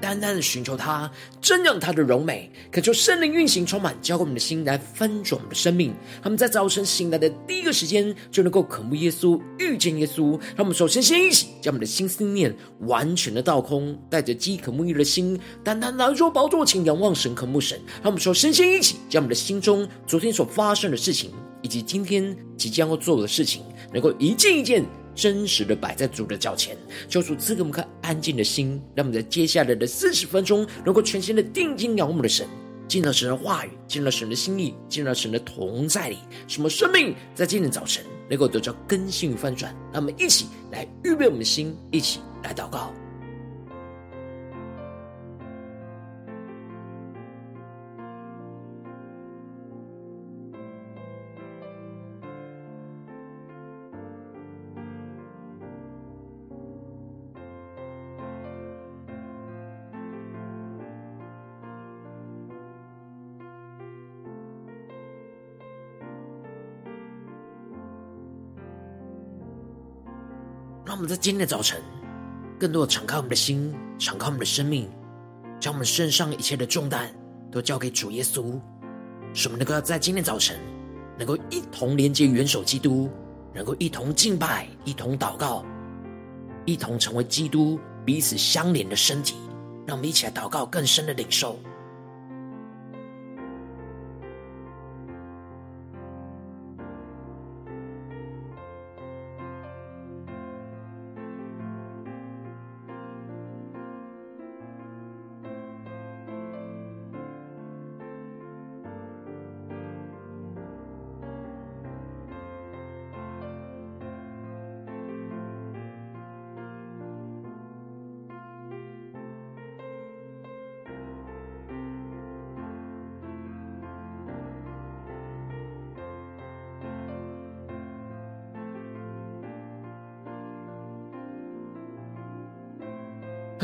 单单的寻求他，真让他的荣美，恳求圣灵运行充满，浇灌我们的心，来翻转我们的生命。他们在早晨醒来的第一个时间，就能够渴慕耶稣，遇见耶稣。让我们首先先一起将我们的心思念完全的倒空，带着饥渴沐浴的心，单单来到宝座前仰望神，渴慕神。让我们首先先一起将我们的心中昨天所发生的事情，以及今天即将要做的事情，能够一件一件。真实的摆在主的脚前，求主赐给我们颗安静的心，让我们在接下来的四十分钟，能够全心的定睛仰望我们的神，进到神的话语，进到神的心意，进到神的同在里，什么生命在今天早晨能够得到更新与翻转。让我们一起来预备我们的心，一起来祷告。让我们在今天的早晨，更多的敞开我们的心，敞开我们的生命，将我们身上一切的重担都交给主耶稣，使我们能够在今天早晨，能够一同连接元首基督，能够一同敬拜，一同祷告，一同成为基督彼此相连的身体。让我们一起来祷告，更深的领受。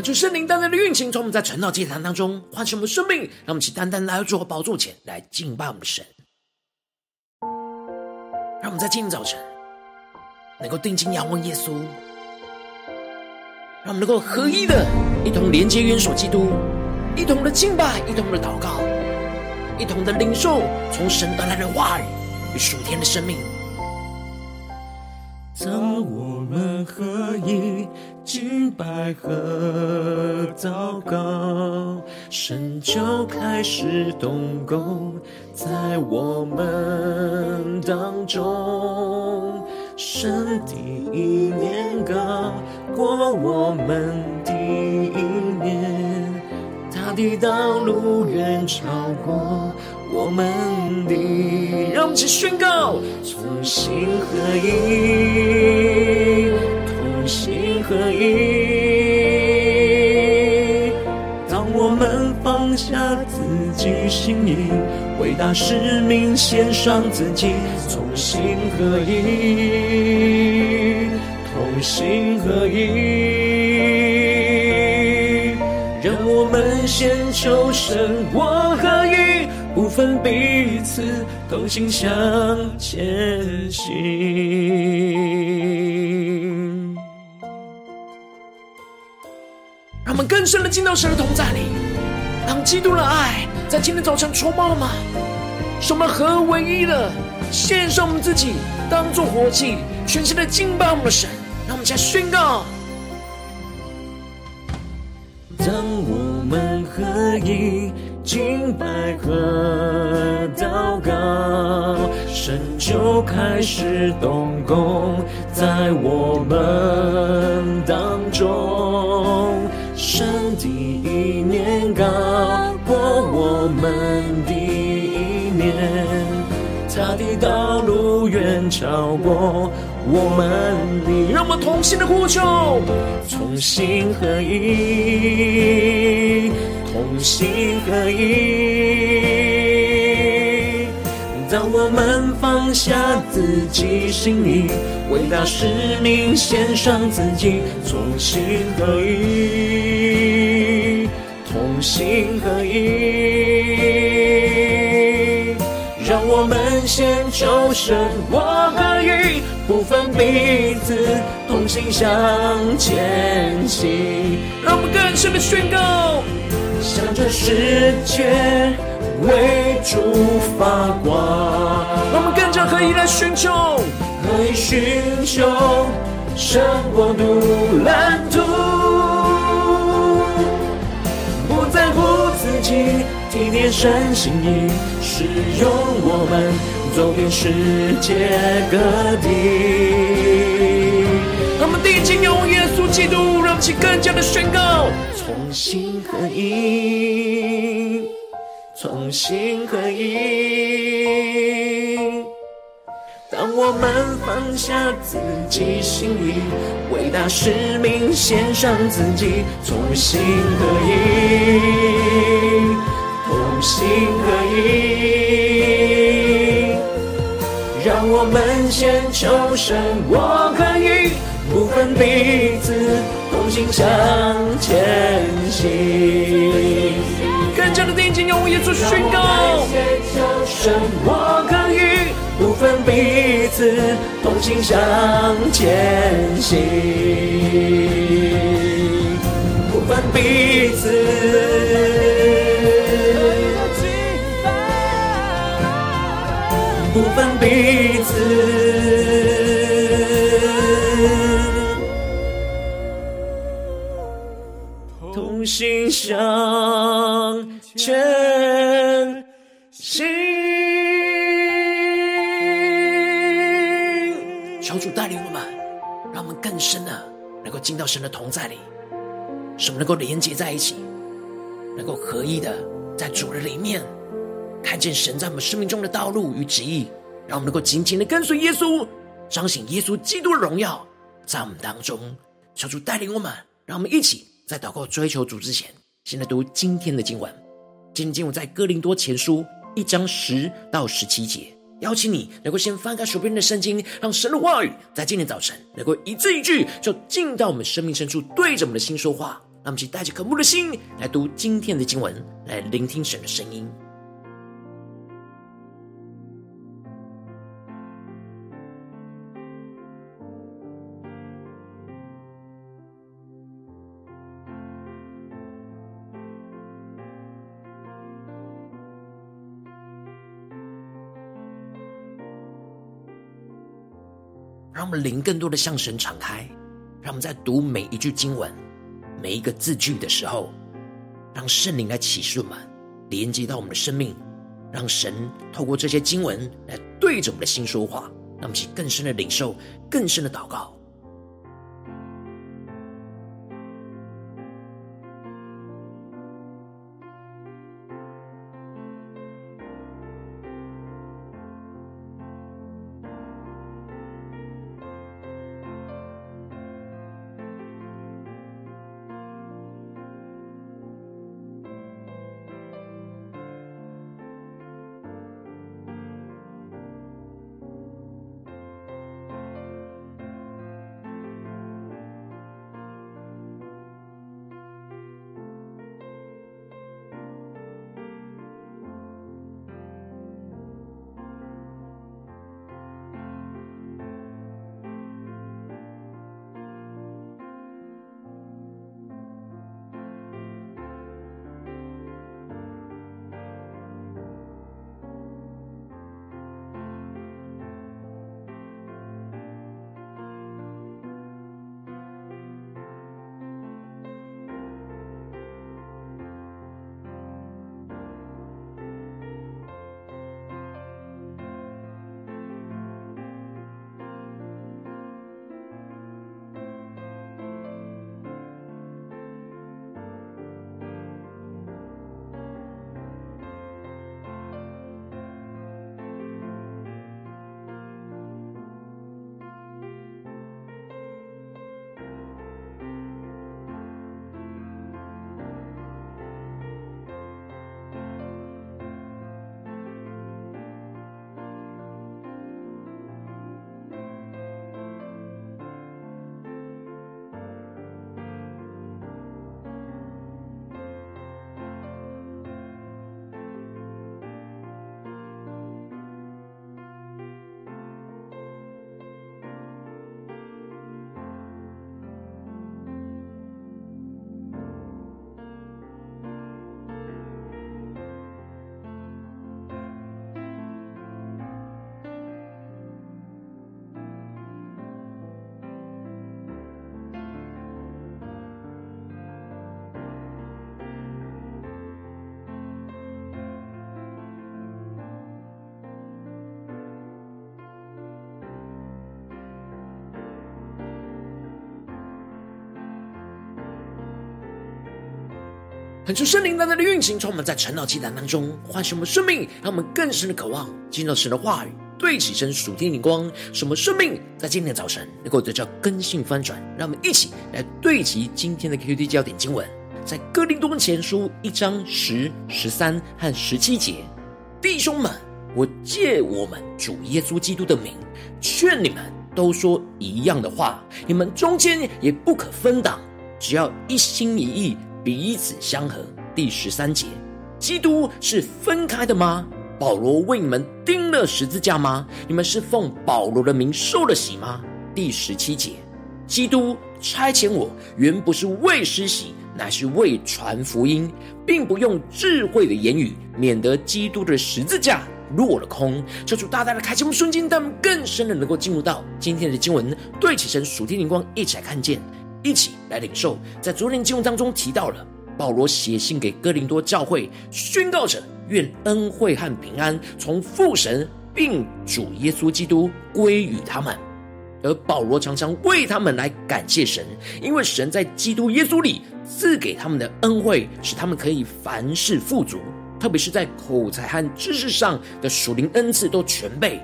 主圣灵单单的运行，从我们在晨祷祭坛当中唤醒我们的生命，让我们起单单来到主的宝座前来敬拜我们的神。让我们在今天早晨能够定睛仰望耶稣，让我们能够合一的一同连接元首基督，一同的敬拜，一同的祷告，一同的领受从神而来的话语与属天的生命。当我们合一，敬拜和祷告，神就开始动工在我们当中。神第一年高过我们的意念，他的道路远超过。我们的，让我们一起宣告：同心合一，心合一。当我们放下自己心意，为大使命献上自己，同心合一，同心合一。让我们先求神，我合一。不分彼此，同心向前行。我们更深的进到神的同在里，让基督的爱在今天早晨充满了吗？使我们合而为一的献上我们自己，当作活祭，全心的敬拜我们的神。让我们再宣告：当我们合一。敬拜和祷告，神就开始动工在我们当中。生第一年高过我们第一年，他的道路远超过我们的。让我们同心的呼求，同心合一。同心合一，当我们放下自己心意，伟大使命献上自己，同心合一，同心合一。让我们先求神，我可以不分彼此，同心向前行。让我们更深的宣告，向着世界为主发光。我们更加合一来寻求，可以寻求神国度蓝图。不在乎自己体贴神心意，使用我们走遍世界各地。我们定睛用耶稣基督，让其更加的宣告：同心合一，同心合一。当我们放下自己心意，伟大使命献上自己，同心合一，同心合一。让我们先求神，我可以不分彼此，同心向前行。更加的定睛仰望耶稣宣告：献求神，我可以。不分彼此，同心向前行。不分彼此，不分彼此，同心向前行。带领我们，让我们更深的能够进到神的同在里，使我们能够连接在一起，能够合一的在主的里面，看见神在我们生命中的道路与旨意，让我们能够紧紧的跟随耶稣，彰显耶稣基督的荣耀在我们当中。求主带领我们，让我们一起在祷告追求主之前，先来读今天的经文。今天经文在哥林多前书一章十到十七节。邀请你能够先翻开手边的圣经，让神的话语在今天早晨能够一字一句，就进到我们生命深处，对着我们的心说话。那么，请带着渴慕的心来读今天的经文，来聆听神的声音。让我们灵更多的向神敞开，让我们在读每一句经文、每一个字句的时候，让圣灵来启示我们，连接到我们的生命，让神透过这些经文来对着我们的心说话，让我们去更深的领受、更深的祷告。很出圣灵单单的运行，充满在晨祷祭坛当中，唤醒我们生命，让我们更深的渴望进入神的话语，对齐神属天灵光，使我们生命在今天早晨能够得到更新翻转。让我们一起来对齐今天的 QD 焦点经文，在哥林多前书一章十、十三和十七节，弟兄们，我借我们主耶稣基督的名，劝你们都说一样的话，你们中间也不可分党，只要一心一意。彼此相合。第十三节，基督是分开的吗？保罗为你们钉了十字架吗？你们是奉保罗的名受了洗吗？第十七节，基督差遣我，原不是为施洗，乃是为传福音，并不用智慧的言语，免得基督的十字架落了空。求主大大的开启我们瞬间，让我们更深的能够进入到今天的经文，对起神属天灵光，一起来看见。一起来领受，在昨天经文当中提到了保罗写信给哥林多教会，宣告着愿恩惠和平安从父神并主耶稣基督归于他们。而保罗常常为他们来感谢神，因为神在基督耶稣里赐给他们的恩惠，使他们可以凡事富足，特别是在口才和知识上的属灵恩赐都全备。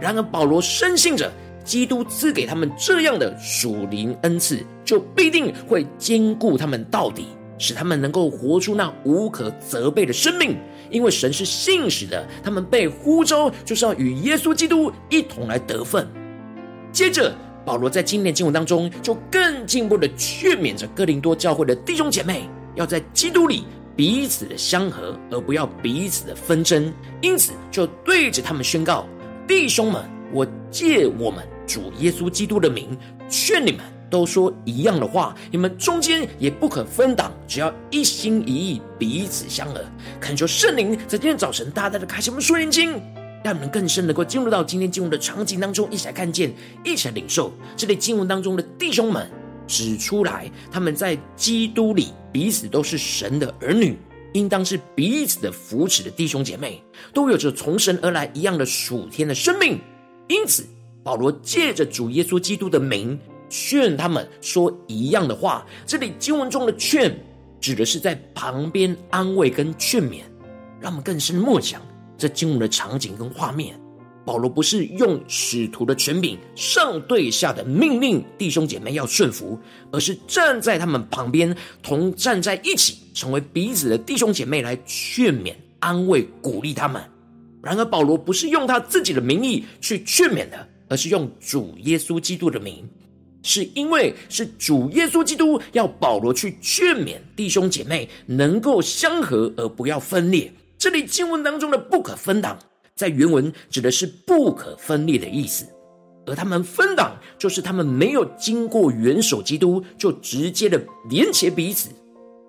然而保罗深信着。基督赐给他们这样的属灵恩赐，就必定会兼顾他们到底，使他们能够活出那无可责备的生命。因为神是信实的，他们被呼召就是要与耶稣基督一同来得分。接着，保罗在今年经文当中就更进一步的劝勉着哥林多教会的弟兄姐妹，要在基督里彼此的相合，而不要彼此的纷争。因此，就对着他们宣告：弟兄们，我借我们。主耶稣基督的名，劝你们都说一样的话，你们中间也不可分党，只要一心一意，彼此相合。恳求圣灵在今天早晨大大的开启我们属灵眼睛，让我们更深能够进入到今天经文的场景当中，一起来看见，一起来领受。这里经文当中的弟兄们指出来，他们在基督里彼此都是神的儿女，应当是彼此的扶持的弟兄姐妹，都有着从神而来一样的属天的生命，因此。保罗借着主耶稣基督的名劝他们说一样的话。这里经文中的劝，指的是在旁边安慰跟劝勉，让我们更深默想这经文的场景跟画面。保罗不是用使徒的权柄上对下的命令弟兄姐妹要顺服，而是站在他们旁边，同站在一起，成为彼此的弟兄姐妹来劝勉、安慰、鼓励他们。然而，保罗不是用他自己的名义去劝勉的。而是用主耶稣基督的名，是因为是主耶稣基督要保罗去劝勉弟兄姐妹能够相合而不要分裂。这里经文当中的“不可分党”在原文指的是不可分裂的意思，而他们分党就是他们没有经过元首基督就直接的连结彼此。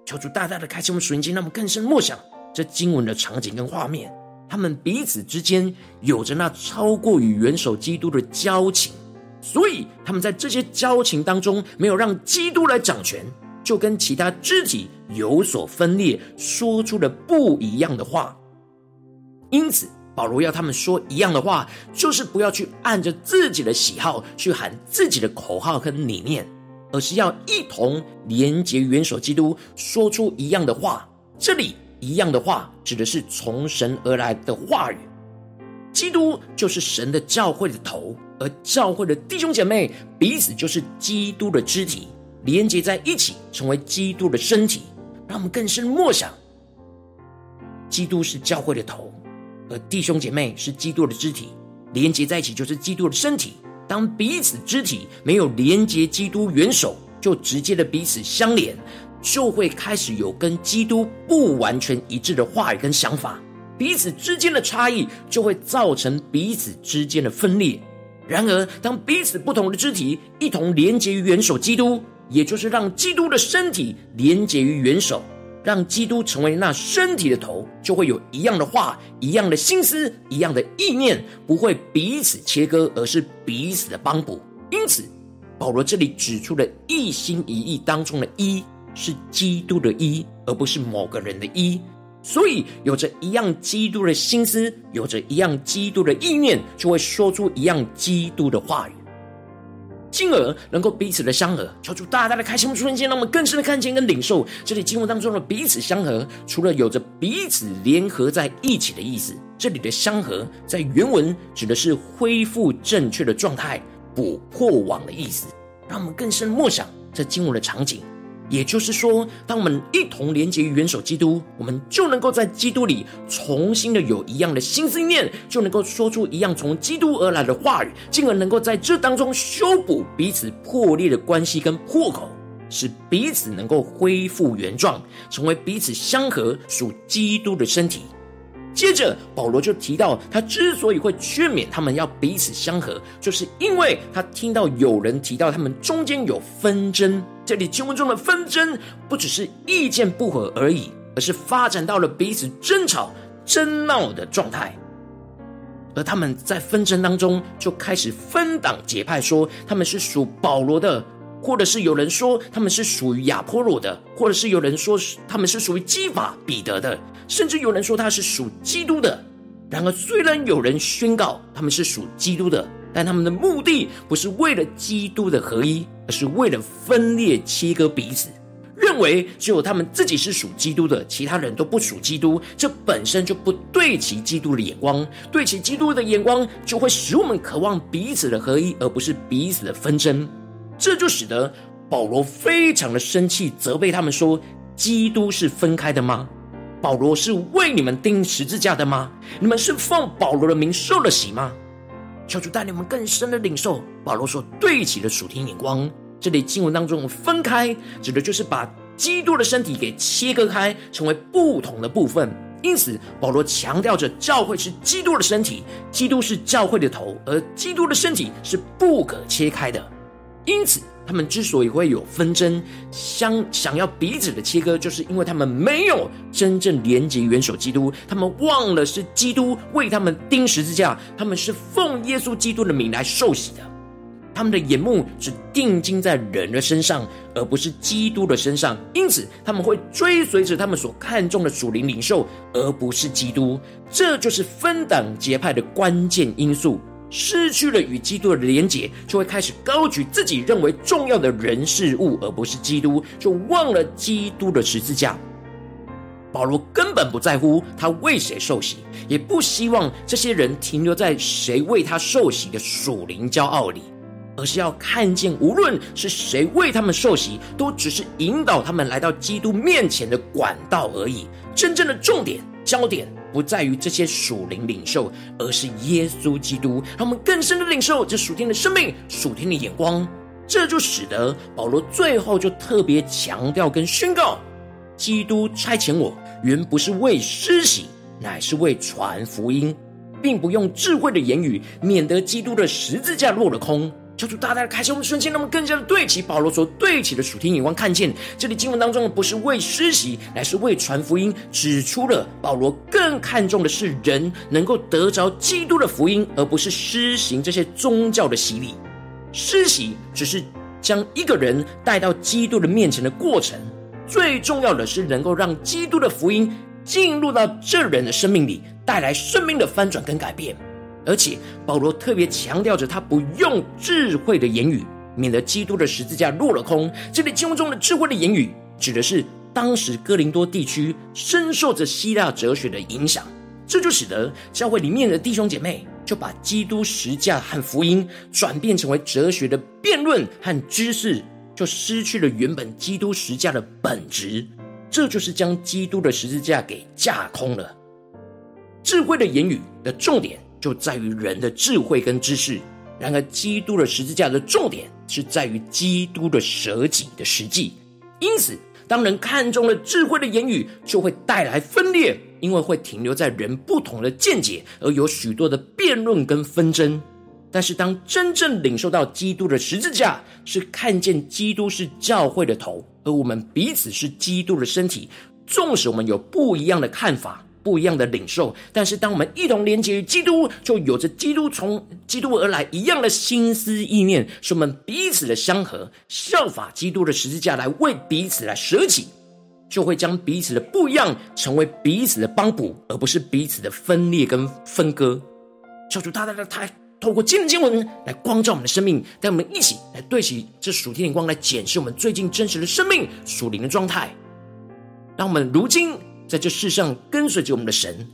求主大大的开启我们属灵经，让我们更深默想这经文的场景跟画面。他们彼此之间有着那超过于元首基督的交情，所以他们在这些交情当中没有让基督来掌权，就跟其他肢体有所分裂，说出了不一样的话。因此，保罗要他们说一样的话，就是不要去按着自己的喜好去喊自己的口号跟理念，而是要一同连结元首基督，说出一样的话。这里。一样的话，指的是从神而来的话语。基督就是神的教会的头，而教会的弟兄姐妹彼此就是基督的肢体，连接在一起，成为基督的身体。让我们更深默想，基督是教会的头，而弟兄姐妹是基督的肢体，连接在一起就是基督的身体。当彼此肢体没有连接基督元首，就直接的彼此相连。就会开始有跟基督不完全一致的话语跟想法，彼此之间的差异就会造成彼此之间的分裂。然而，当彼此不同的肢体一同连结于元首基督，也就是让基督的身体连结于元首，让基督成为那身体的头，就会有一样的话、一样的心思、一样的意念，不会彼此切割，而是彼此的帮补。因此，保罗这里指出了一心一意当中的一。是基督的一，而不是某个人的一。所以，有着一样基督的心思，有着一样基督的意念，就会说出一样基督的话语。进而能够彼此的相合。求主大大的开心我们瞬间，让我们更深的看见跟领受这里经文当中的彼此相合，除了有着彼此联合在一起的意思，这里的相合在原文指的是恢复正确的状态、补破网的意思。让我们更深的默想这经文的场景。也就是说，当我们一同连接于元首基督，我们就能够在基督里重新的有一样的心思意念，就能够说出一样从基督而来的话语，进而能够在这当中修补彼此破裂的关系跟破口，使彼此能够恢复原状，成为彼此相合属基督的身体。接着，保罗就提到，他之所以会劝勉他们要彼此相合，就是因为他听到有人提到他们中间有纷争。这里经文中的纷争，不只是意见不合而已，而是发展到了彼此争吵、争闹的状态。而他们在纷争当中，就开始分党结派，说他们是属保罗的。或者是有人说他们是属于亚波罗的，或者是有人说他们是属于基法彼得的，甚至有人说他是属基督的。然而，虽然有人宣告他们是属基督的，但他们的目的不是为了基督的合一，而是为了分裂切割彼此，认为只有他们自己是属基督的，其他人都不属基督。这本身就不对齐基督的眼光，对齐基督的眼光，就会使我们渴望彼此的合一，而不是彼此的纷争。这就使得保罗非常的生气，责备他们说：“基督是分开的吗？保罗是为你们钉十字架的吗？你们是奉保罗的名受了洗吗？”求主带领我们更深的领受保罗所对齐的属天眼光。这里经文当中“分开”指的就是把基督的身体给切割开，成为不同的部分。因此，保罗强调着教会是基督的身体，基督是教会的头，而基督的身体是不可切开的。因此，他们之所以会有纷争，想想要彼此的切割，就是因为他们没有真正连接元首基督，他们忘了是基督为他们钉十字架，他们是奉耶稣基督的名来受洗的，他们的眼目只定睛在人的身上，而不是基督的身上，因此他们会追随着他们所看重的属灵领袖，而不是基督，这就是分党结派的关键因素。失去了与基督的连结，就会开始高举自己认为重要的人事物，而不是基督，就忘了基督的十字架。保罗根本不在乎他为谁受洗，也不希望这些人停留在谁为他受洗的属灵骄傲里，而是要看见，无论是谁为他们受洗，都只是引导他们来到基督面前的管道而已。真正的重点、焦点。不在于这些属灵领袖，而是耶稣基督，让我们更深的领受这属天的生命、属天的眼光。这就使得保罗最后就特别强调跟宣告：基督差遣我，原不是为施洗，乃是为传福音，并不用智慧的言语，免得基督的十字架落了空。求主大大的开启我们瞬间，让我们更加的对齐保罗所对齐的属天眼光，看见这里经文当中不是为施洗，乃是为传福音，指出了保罗更看重的是人能够得着基督的福音，而不是施行这些宗教的洗礼。施洗只是将一个人带到基督的面前的过程，最重要的是能够让基督的福音进入到这人的生命里，带来生命的翻转跟改变。而且保罗特别强调着，他不用智慧的言语，免得基督的十字架落了空。这里经文中的智慧的言语，指的是当时哥林多地区深受着希腊哲学的影响，这就使得教会里面的弟兄姐妹就把基督十字架和福音转变成为哲学的辩论和知识，就失去了原本基督十字架的本质。这就是将基督的十字架给架空了。智慧的言语的重点。就在于人的智慧跟知识，然而基督的十字架的重点是在于基督的舍己的实际。因此，当人看中了智慧的言语，就会带来分裂，因为会停留在人不同的见解，而有许多的辩论跟纷争。但是，当真正领受到基督的十字架，是看见基督是教会的头，而我们彼此是基督的身体，纵使我们有不一样的看法。不一样的领受，但是当我们一同连接于基督，就有着基督从基督而来一样的心思意念，使我们彼此的相合，效法基督的十字架来为彼此来舍己，就会将彼此的不一样成为彼此的帮补，而不是彼此的分裂跟分割。求主大大的开透过今日经文来光照我们的生命，带我们一起来对齐这属天的光，来检视我们最近真实的生命属灵的状态。让我们如今在这世上跟随着我们的神，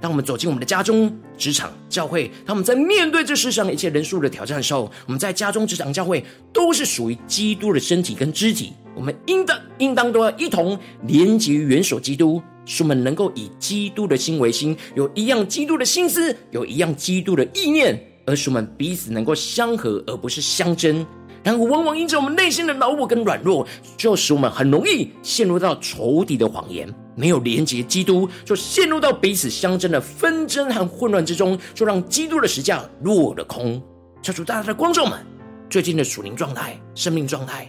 当我们走进我们的家中、职场、教会，当我们在面对这世上一切人数的挑战的时候，我们在家中、职场、教会都是属于基督的身体跟肢体。我们应当应当都要一同连结于元首基督，使我们能够以基督的心为心，有一样基督的心思，有一样基督的意念。而使我们彼此能够相合，而不是相争。然而，往往因着我们内心的老我跟软弱，就使我们很容易陷入到仇敌的谎言，没有连结基督，就陷入到彼此相争的纷争和混乱之中，就让基督的十架落了空。求主大家的光照们，最近的属灵状态、生命状态，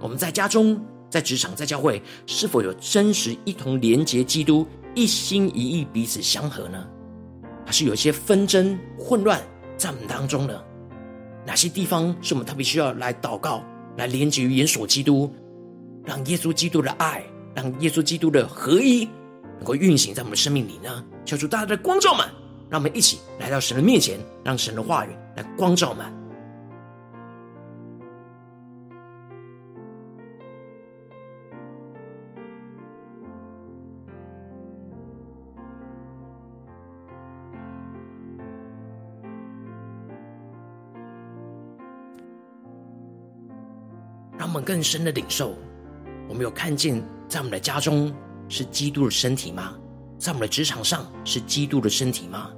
我们在家中、在职场、在教会，是否有真实一同连结基督，一心一意彼此相合呢？还是有一些纷争、混乱？在我们当中呢，哪些地方是我们特别需要来祷告、来连接于元首基督，让耶稣基督的爱、让耶稣基督的合一能够运行在我们生命里呢？求主大家的光照们，让我们一起来到神的面前，让神的话语来光照们。让我们更深的领受，我们有看见，在我们的家中是基督的身体吗？在我们的职场上是基督的身体吗？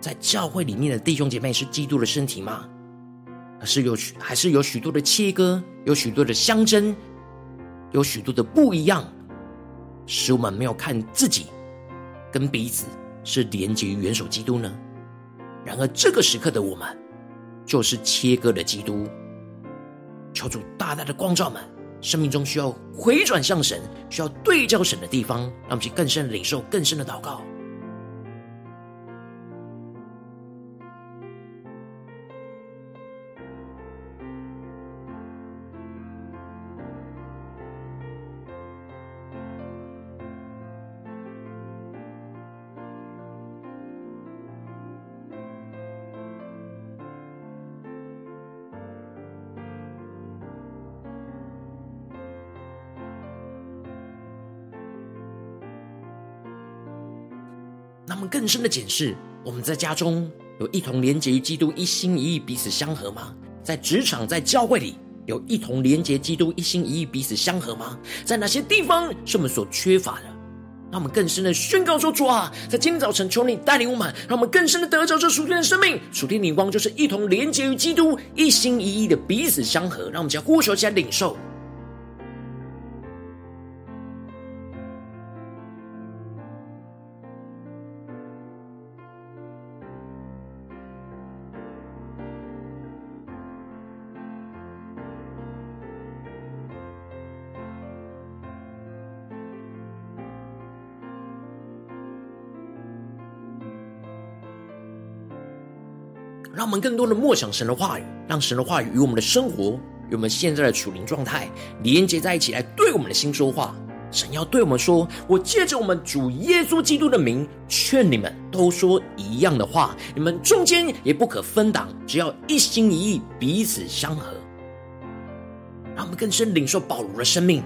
在教会里面的弟兄姐妹是基督的身体吗？还是有还是有许多的切割，有许多的相争，有许多的不一样，使我们没有看自己跟彼此是连接于元首基督呢？然而这个时刻的我们，就是切割的基督。求主大大的光照们，生命中需要回转向神、需要对照神的地方，让我们去更深的领受、更深的祷告。更深的检视，我们在家中有一同连结于基督，一心一意彼此相合吗？在职场、在教会里有一同连结基督，一心一意彼此相合吗？在哪些地方是我们所缺乏的？让我们更深的宣告说：主啊，在今天早晨，求你带领我们，让我们更深的得着这属天的生命。属天的光就是一同连结于基督，一心一意的彼此相合。让我们将呼求起来领受。让我们更多的默想神的话语，让神的话语与我们的生活、与我们现在的属灵状态连接在一起，来对我们的心说话。神要对我们说：“我借着我们主耶稣基督的名，劝你们都说一样的话，你们中间也不可分党，只要一心一意，彼此相合。”让我们更深领受保罗的生命。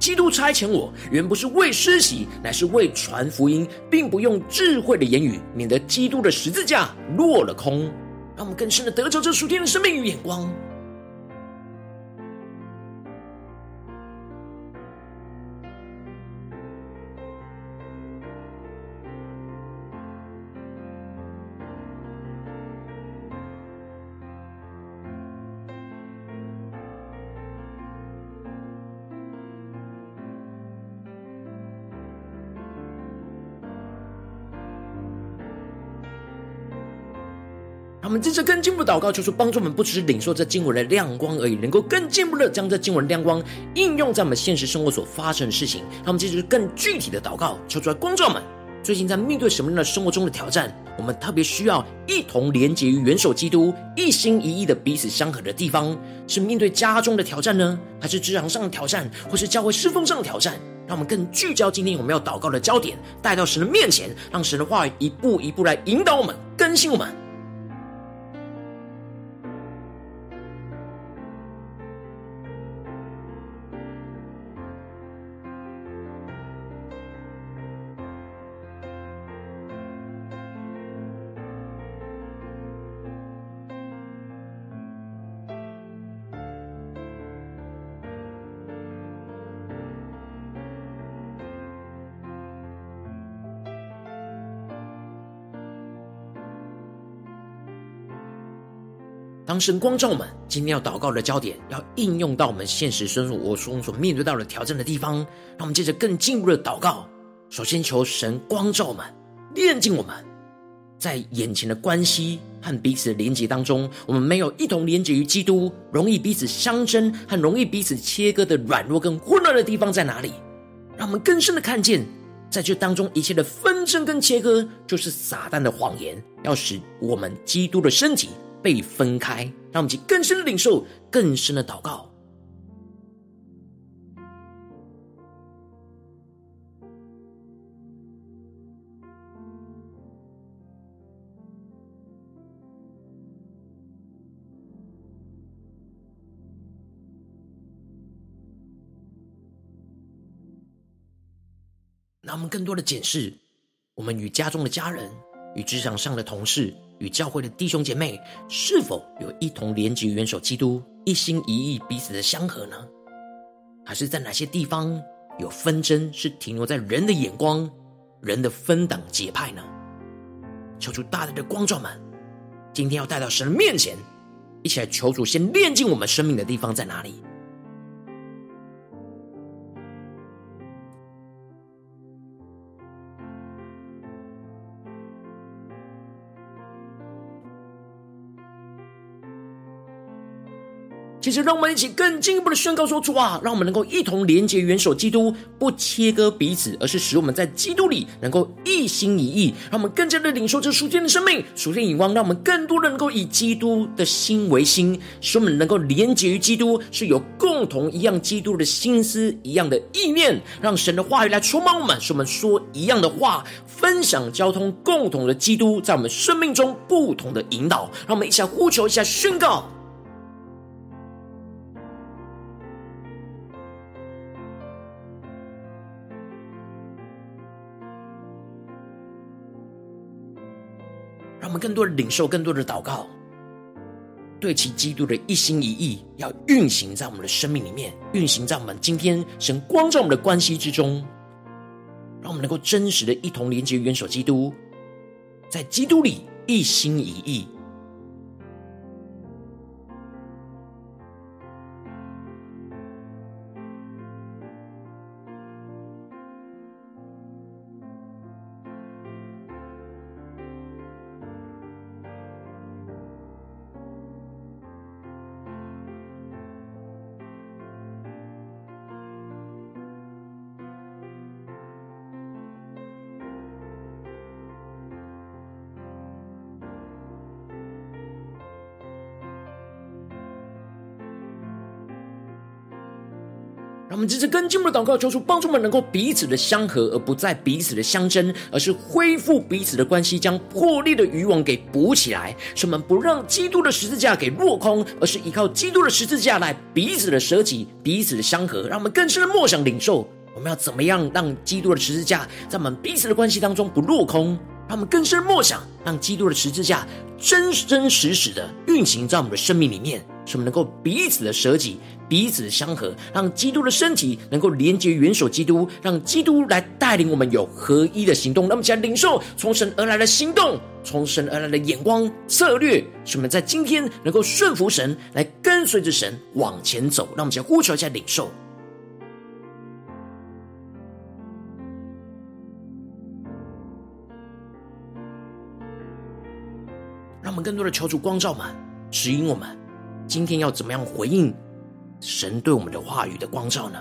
基督差遣我，原不是为施洗，乃是为传福音，并不用智慧的言语，免得基督的十字架落了空。让我们更深的得着这属天的生命与眼光。们在这更进一步祷告，求主帮助我们，不只是领受这经文的亮光而已，能够更进一步的将这经文亮光应用在我们现实生活所发生的事情。让我们接着更具体的祷告，求主来光照我们。最近在面对什么样的生活中的挑战？我们特别需要一同连结于元首基督，一心一意的彼此相合的地方，是面对家中的挑战呢，还是职场上的挑战，或是教会侍奉上的挑战？让我们更聚焦今天我们要祷告的焦点，带到神的面前，让神的话语一步一步来引导我们，更新我们。神光照我们，今天要祷告的焦点，要应用到我们现实生活中所面对到的挑战的地方。让我们接着更进一步的祷告。首先求神光照我们，炼净我们，在眼前的关系和彼此的连接当中，我们没有一同连接于基督，容易彼此相争和容易彼此切割的软弱跟混乱的地方在哪里？让我们更深的看见，在这当中一切的纷争跟切割，就是撒旦的谎言，要使我们基督的身体。被分开，让我们去更深的领受，更深的祷告。让我们更多的检视我们与家中的家人，与职场上的同事，与教会的弟兄姐妹，是否有一同连结元首基督，一心一意彼此的相合呢？还是在哪些地方有纷争，是停留在人的眼光、人的分党结派呢？求主大大的光照们，今天要带到神面前，一起来求主先炼净我们生命的地方在哪里？其实，让我们一起更进一步的宣告说：“出啊，让我们能够一同连结元首基督，不切割彼此，而是使我们在基督里能够一心一意。让我们更加的领受这属天的生命、属天眼光，让我们更多的能够以基督的心为心，使我们能够连结于基督，是有共同一样基督的心思、一样的意念，让神的话语来充满我们，使我们说一样的话，分享交通共同的基督，在我们生命中不同的引导。让我们一起来呼求，一下宣告。”更多的领受，更多的祷告，对其基督的一心一意，要运行在我们的生命里面，运行在我们今天神光照我们的关系之中，让我们能够真实的一同连接元首基督，在基督里一心一意。们接着更进一步的祷告，求主帮助我们能够彼此的相合，而不再彼此的相争，而是恢复彼此的关系，将破裂的渔网给补起来。使我们不让基督的十字架给落空，而是依靠基督的十字架来彼此的舍己，彼此的相合。让我们更深的默想领受，我们要怎么样让基督的十字架在我们彼此的关系当中不落空？让我们更深的默想，让基督的十字架真真实实的运行在我们的生命里面，使我们能够彼此的舍己。彼此相合，让基督的身体能够连接元首基督，让基督来带领我们有合一的行动。那么，将领受从神而来的行动，从神而来的眼光策略，使我们在今天能够顺服神，来跟随着神往前走。让我们先呼求一下领受，让我们更多的求主光照们，指引我们，今天要怎么样回应。神对我们的话语的光照呢？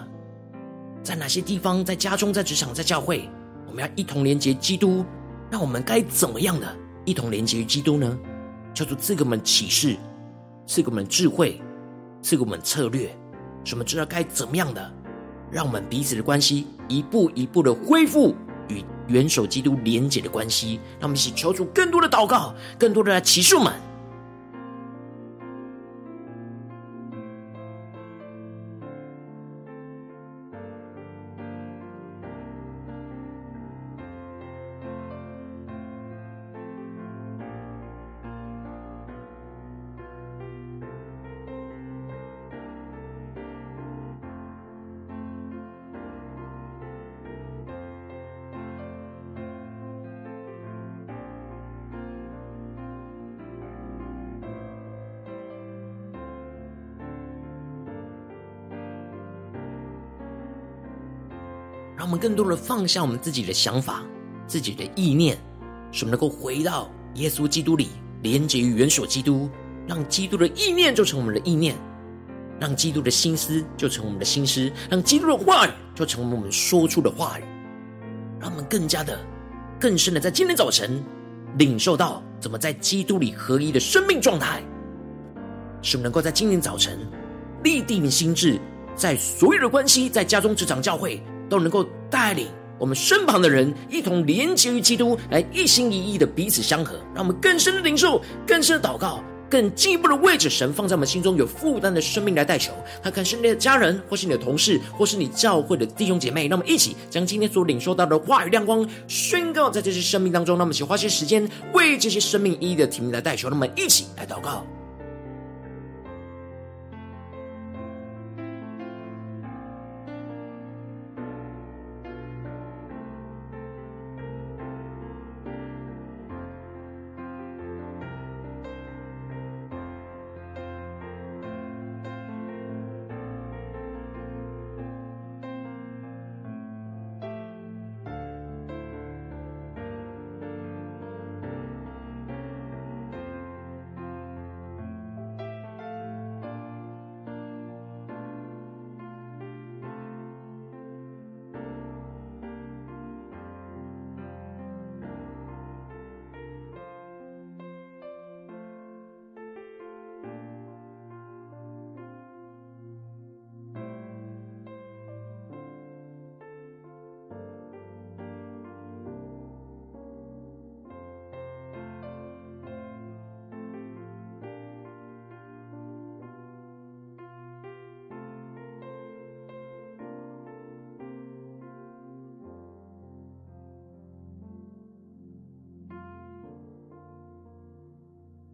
在哪些地方，在家中，在职场，在教会，我们要一同连接基督。那我们该怎么样的一同连接于基督呢？叫做赐给我们启示，赐给我们智慧，赐给我们策略，使我们知道该怎么样的，让我们彼此的关系一步一步的恢复与元首基督连接的关系。让我们一起求主更多的祷告，更多的来启示我们。让我们更多的放下我们自己的想法、自己的意念，使我们能够回到耶稣基督里，连接于元首基督，让基督的意念就成我们的意念，让基督的心思就成我们的心思，让基督的话语就成为我们说出的话语，让我们更加的、更深的在今天早晨领受到怎么在基督里合一的生命状态，使我们能够在今天早晨立定心志，在所有的关系，在家中、职场、教会，都能够带领我们身旁的人一同连结于基督，来一心一意的彼此相合，让我们更深的领受、更深的祷告、更进一步的为着神放在我们心中有负担的生命来代求。他可能是你的家人，或是你的同事，或是你教会的弟兄姐妹。让我们一起将今天所领受到的话语亮光宣告在这些生命当中。让我们一起花些时间为这些生命一一的提名来代求。让我们一起来祷告。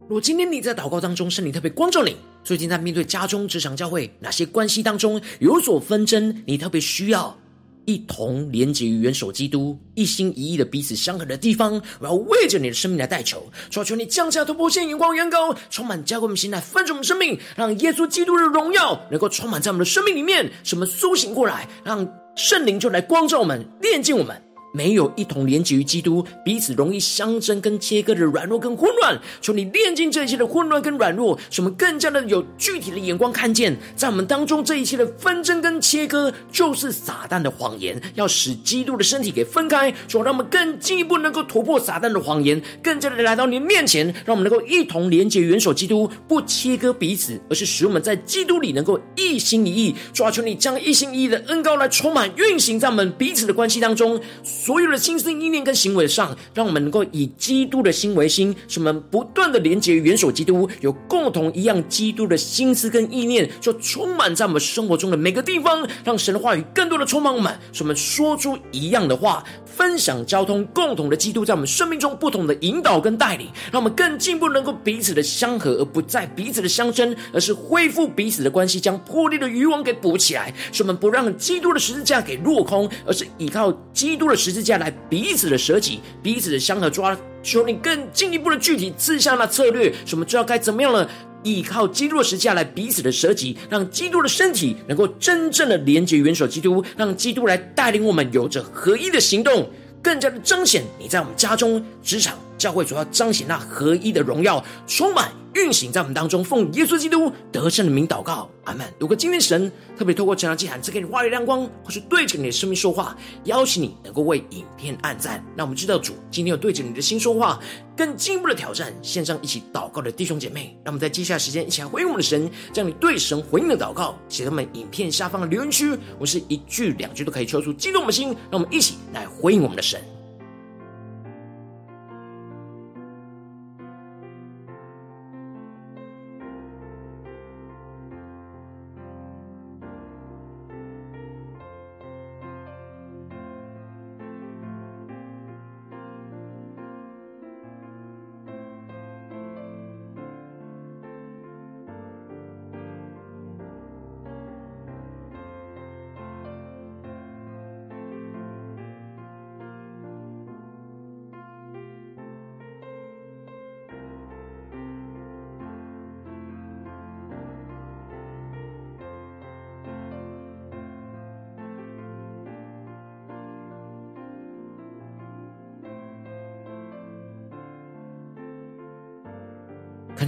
如果今天你在祷告当中，圣灵特别光照你，最近在面对家中、职场、教会哪些关系当中有所纷争，你特别需要一同连接于元首基督，一心一意的彼此相合的地方，我要为着你的生命来代求，求求你降下突破线、眼光、远高，充满教会我们心来分盛我们生命，让耶稣基督的荣耀能够充满在我们的生命里面，使我们苏醒过来，让圣灵就来光照我们、炼净我们。没有一同连结于基督，彼此容易相争跟切割的软弱跟混乱，求你炼净这一切的混乱跟软弱，使我们更加的有具体的眼光看见，在我们当中这一切的纷争跟切割，就是撒旦的谎言，要使基督的身体给分开，说让我们更进一步能够突破撒旦的谎言，更加的来到你面前，让我们能够一同连结元首基督，不切割彼此，而是使我们在基督里能够一心一意。抓求你将一心一意的恩膏来充满运行在我们彼此的关系当中。所有的心思意念跟行为上，让我们能够以基督的。心为心，使我们不断的连接元首基督，有共同一样基督的心思跟意念，就充满在我们生活中的每个地方，让神的话语更多的充满我们，使我们说出一样的话，分享交通共同的基督，在我们生命中不同的引导跟带领，让我们更进一步能够彼此的相合，而不再彼此的相争，而是恢复彼此的关系，将破裂的渔网给补起来，使我们不让基督的十字架给落空，而是依靠基督的十十字架来彼此的舍己，彼此的相合抓。求你更进一步的具体赐下那策略，什么知道该怎么样了。依靠基督的十字架来彼此的舍己，让基督的身体能够真正的连接元首基督，让基督来带领我们有着合一的行动，更加的彰显你在我们家中、职场、教会，主要彰显那合一的荣耀，充满。运行在我们当中，奉耶稣基督得胜的名祷告，阿门。如果今天神特别透过这场祭坛赐给你话语亮光，或是对着你的生命说话，邀请你能够为影片按赞，让我们知道主今天有对着你的心说话，更进一步的挑战线上一起祷告的弟兄姐妹，让我们在接下来时间一起来回应我们的神，将你对神回应的祷告写在我们影片下方的留言区，我们是一句两句都可以抽出激动我们的心，让我们一起来回应我们的神。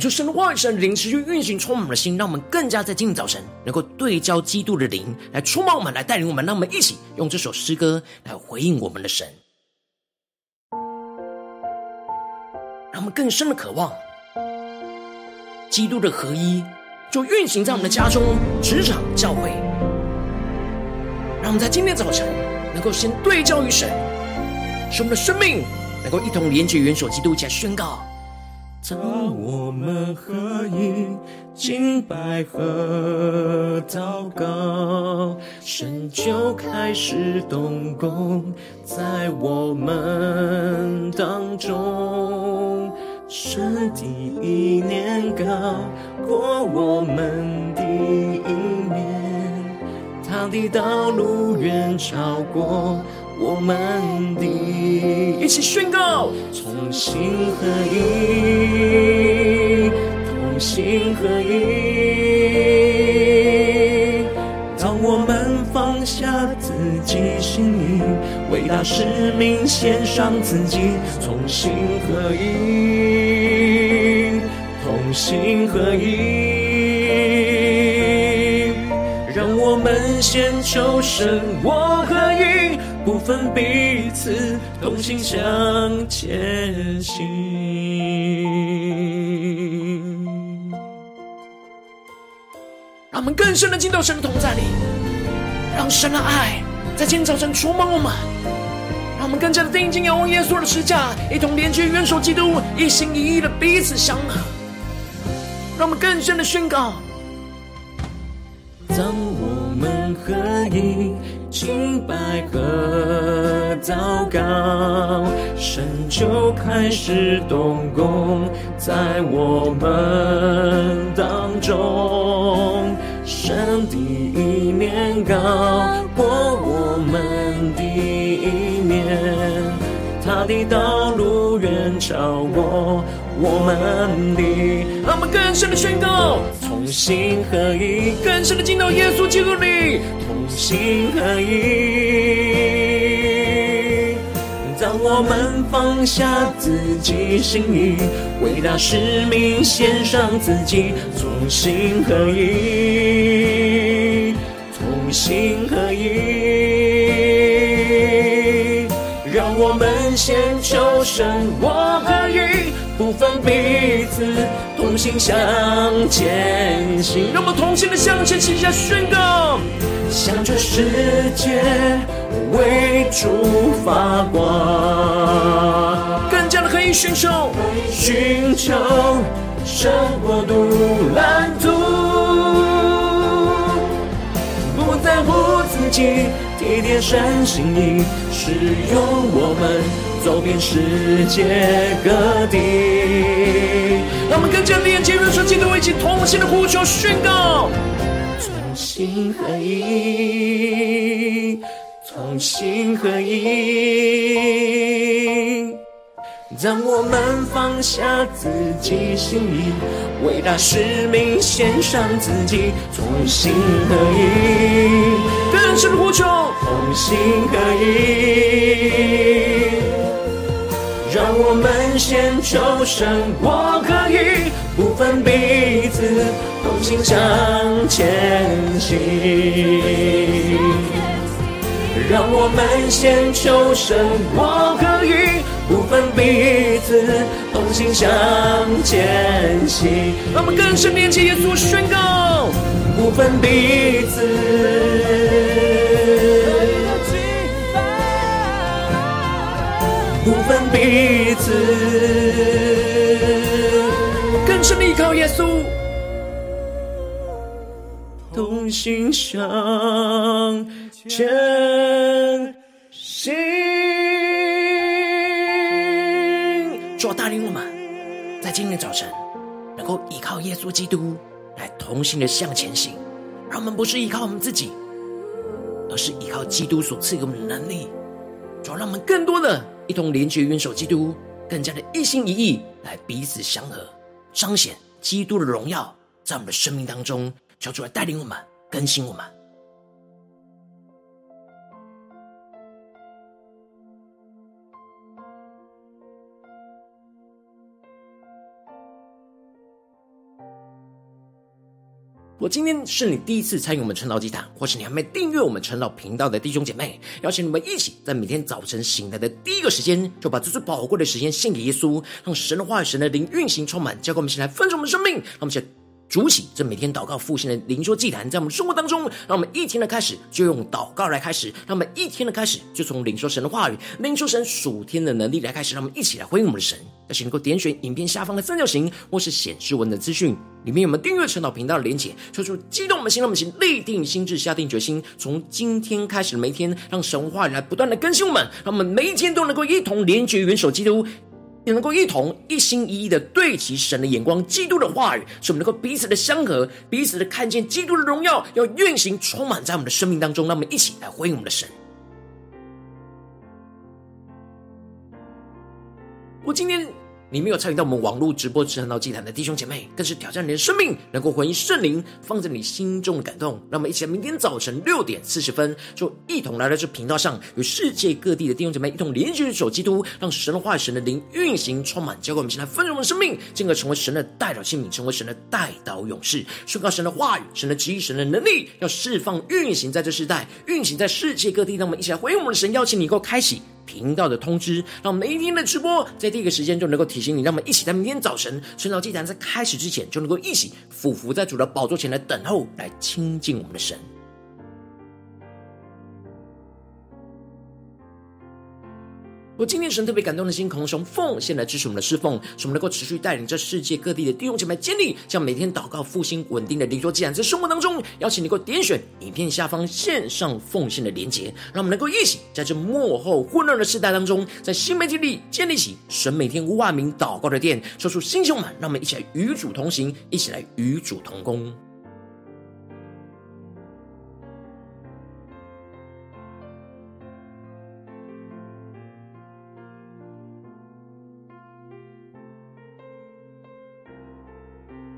恳求神的话语、神灵持续运行，充满我们的心，让我们更加在今天早晨能够对焦基督的灵，来充满我们，来带领我们。让我们一起用这首诗歌来回应我们的神，让我们更深的渴望基督的合一，就运行在我们的家中、职场、教会。让我们在今天早晨能够先对焦于神，使我们的生命能够一同连接元首基督，一起来宣告。当我们合一，敬拜和祷告，神就开始动工在我们当中。神的意念高过我们的意念，他的道路远超过。我们的一起宣告，同心合一，同心合一。当我们放下自己心意，为大使命献上自己，同心合一，同心合一。让我们先求神我合一。不分彼此，同心向前行。让我们更深的进到神的同在里，让神的爱在今天早晨充满我们，让我们更加的定睛仰望耶稣的十架，一同连接元首基督，一心一意的彼此相合。让我们更深的宣告：当我们合一。敬拜和祷告，神就开始动工在我们当中。神的意念高过我们的意念，他的道路远超过我们的。让我们更深的宣告，同心合一，更深的进到耶稣基督里。同心合一，当我们放下自己心意，为大使命献上自己，同心合一，同心合一，让我们先求神我合一，不分彼此，同心向前行。让我们同心的向前行，下宣告。向这世界为主发光，更加的可以寻求，寻求生活独蓝图，不在乎自己，体贴神心意，使用我们走遍世界各地。让我们更加连接元首基督，一起同心的呼求宣告。同心合一，同心合一。当我们放下自己心意，为大使命献上自己，同心合一。更深的呼求，同心合一。让我们先求神我可以，不分彼此，同心向前行。让我们先求神我可以，不分彼此，同心向前行。让我们更深连接耶稣宣告，不分彼此。彼此，更深依靠耶稣，同心向前行。主，带领我们，在今天早晨能够依靠耶稣基督来同心的向前行，让我们不是依靠我们自己，而是依靠基督所赐给我们的能力。主啊，让我们更多的。一同联结元首基督，更加的一心一意来彼此相合，彰显基督的荣耀，在我们的生命当中，求主来带领我们，更新我们。我今天是你第一次参与我们晨祷祭坛，或是你还没订阅我们晨祷频道的弟兄姐妹，邀请你们一起在每天早晨醒来的第一个时间，就把最最宝贵的时间献给耶稣，让神的话语、神的灵运行充满，交给我们，先来分盛我们的生命，让我们先主起这每天祷告复兴的灵修祭坛，在我们生活当中，让我们一天的开始就用祷告来开始，让我们一天的开始就从领受神的话语、领受神属天的能力来开始，让我们一起来回应我们的神。而且能够点选影片下方的三角形，或是显示文的资讯。里面有我们订阅晨祷频道的连结，说出激动我们心，让我们心立定心志，下定决心，从今天开始的每一天，让神话语来不断的更新我们，让我们每一天都能够一同连结元首基督，也能够一同一心一意的对齐神的眼光，基督的话语，使我们能够彼此的相合，彼此的看见基督的荣耀，要运行充满在我们的生命当中，让我们一起来回应我们的神。我今天。你没有参与到我们网络直播晨祷祭坛的弟兄姐妹，更是挑战你的生命，能够回应圣灵放在你心中的感动。让我们一起来，明天早晨六点四十分，就一同来到这频道上，与世界各地的弟兄姐妹一同连接主基督，让神话、神的灵运行充满，交给我们，一起来丰盛的生命，进而成为神的代表性命，成为神的代祷勇士，宣告神的话语、神的旨意、神的能力，要释放运行在这世代，运行在世界各地。让我们一起来回应我们的神，邀请你能够开启。频道的通知，让我们每一天的直播在第一个时间就能够提醒你，让我们一起在明天早晨晨祷祭坛在开始之前就能够一起俯伏在主的宝座前来等候，来亲近我们的神。我今天神特别感动的心，空中奉献来支持我们的侍奉，使我们能够持续带领这世界各地的弟兄姐妹建立，将每天祷告复兴稳定的灵桌祭坛，在生活当中，邀请你能够点选影片下方线上奉献的连结，让我们能够一起在这幕后混乱的时代当中，在新媒体里建立起神每天万名祷告的殿，说出新秀们，让我们一起来与主同行，一起来与主同工。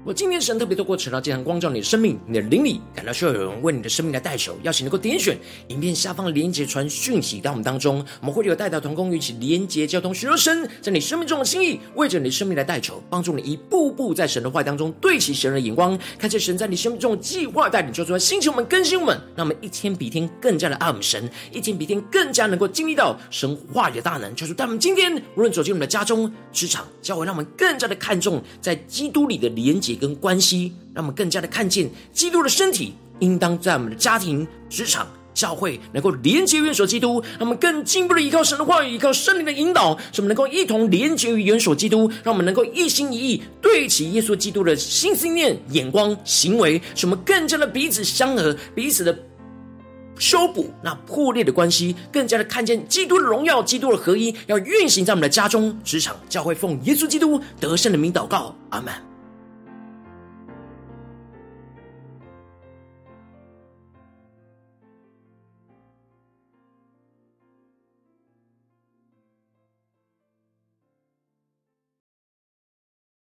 我今天神特别透过晨祷祭坛光照你的生命，你的灵里感到需要有人为你的生命来代求，邀请能够点选影片下方连结传讯息到我们当中，我们会有代祷同工，一起连结交通，寻求神在你生命中的心意，为着你生命来代求，帮助你一步步在神的话当中对齐神的眼光，看见神在你生命中的计划带领，就出来兴起我们更新我们，让我们一天比一天更加的爱我们神，一天比一天更加能够经历到神话语的大能，就是带我们今天无论走进我们的家中、职场、教会，让我们更加的看重在基督里的连结跟关系，让我们更加的看见基督的身体，应当在我们的家庭、职场、教会能够连接元首基督，让我们更进一步的依靠神的话语，依靠圣灵的引导，使我们能够一同连接于元首基督，让我们能够一心一意对齐耶稣基督的心思念、眼光、行为，使我们更加的彼此相合，彼此的。修补那破裂的关系，更加的看见基督的荣耀，基督的合一，要运行在我们的家中、职场、教会，奉耶稣基督得胜的名祷告，阿门。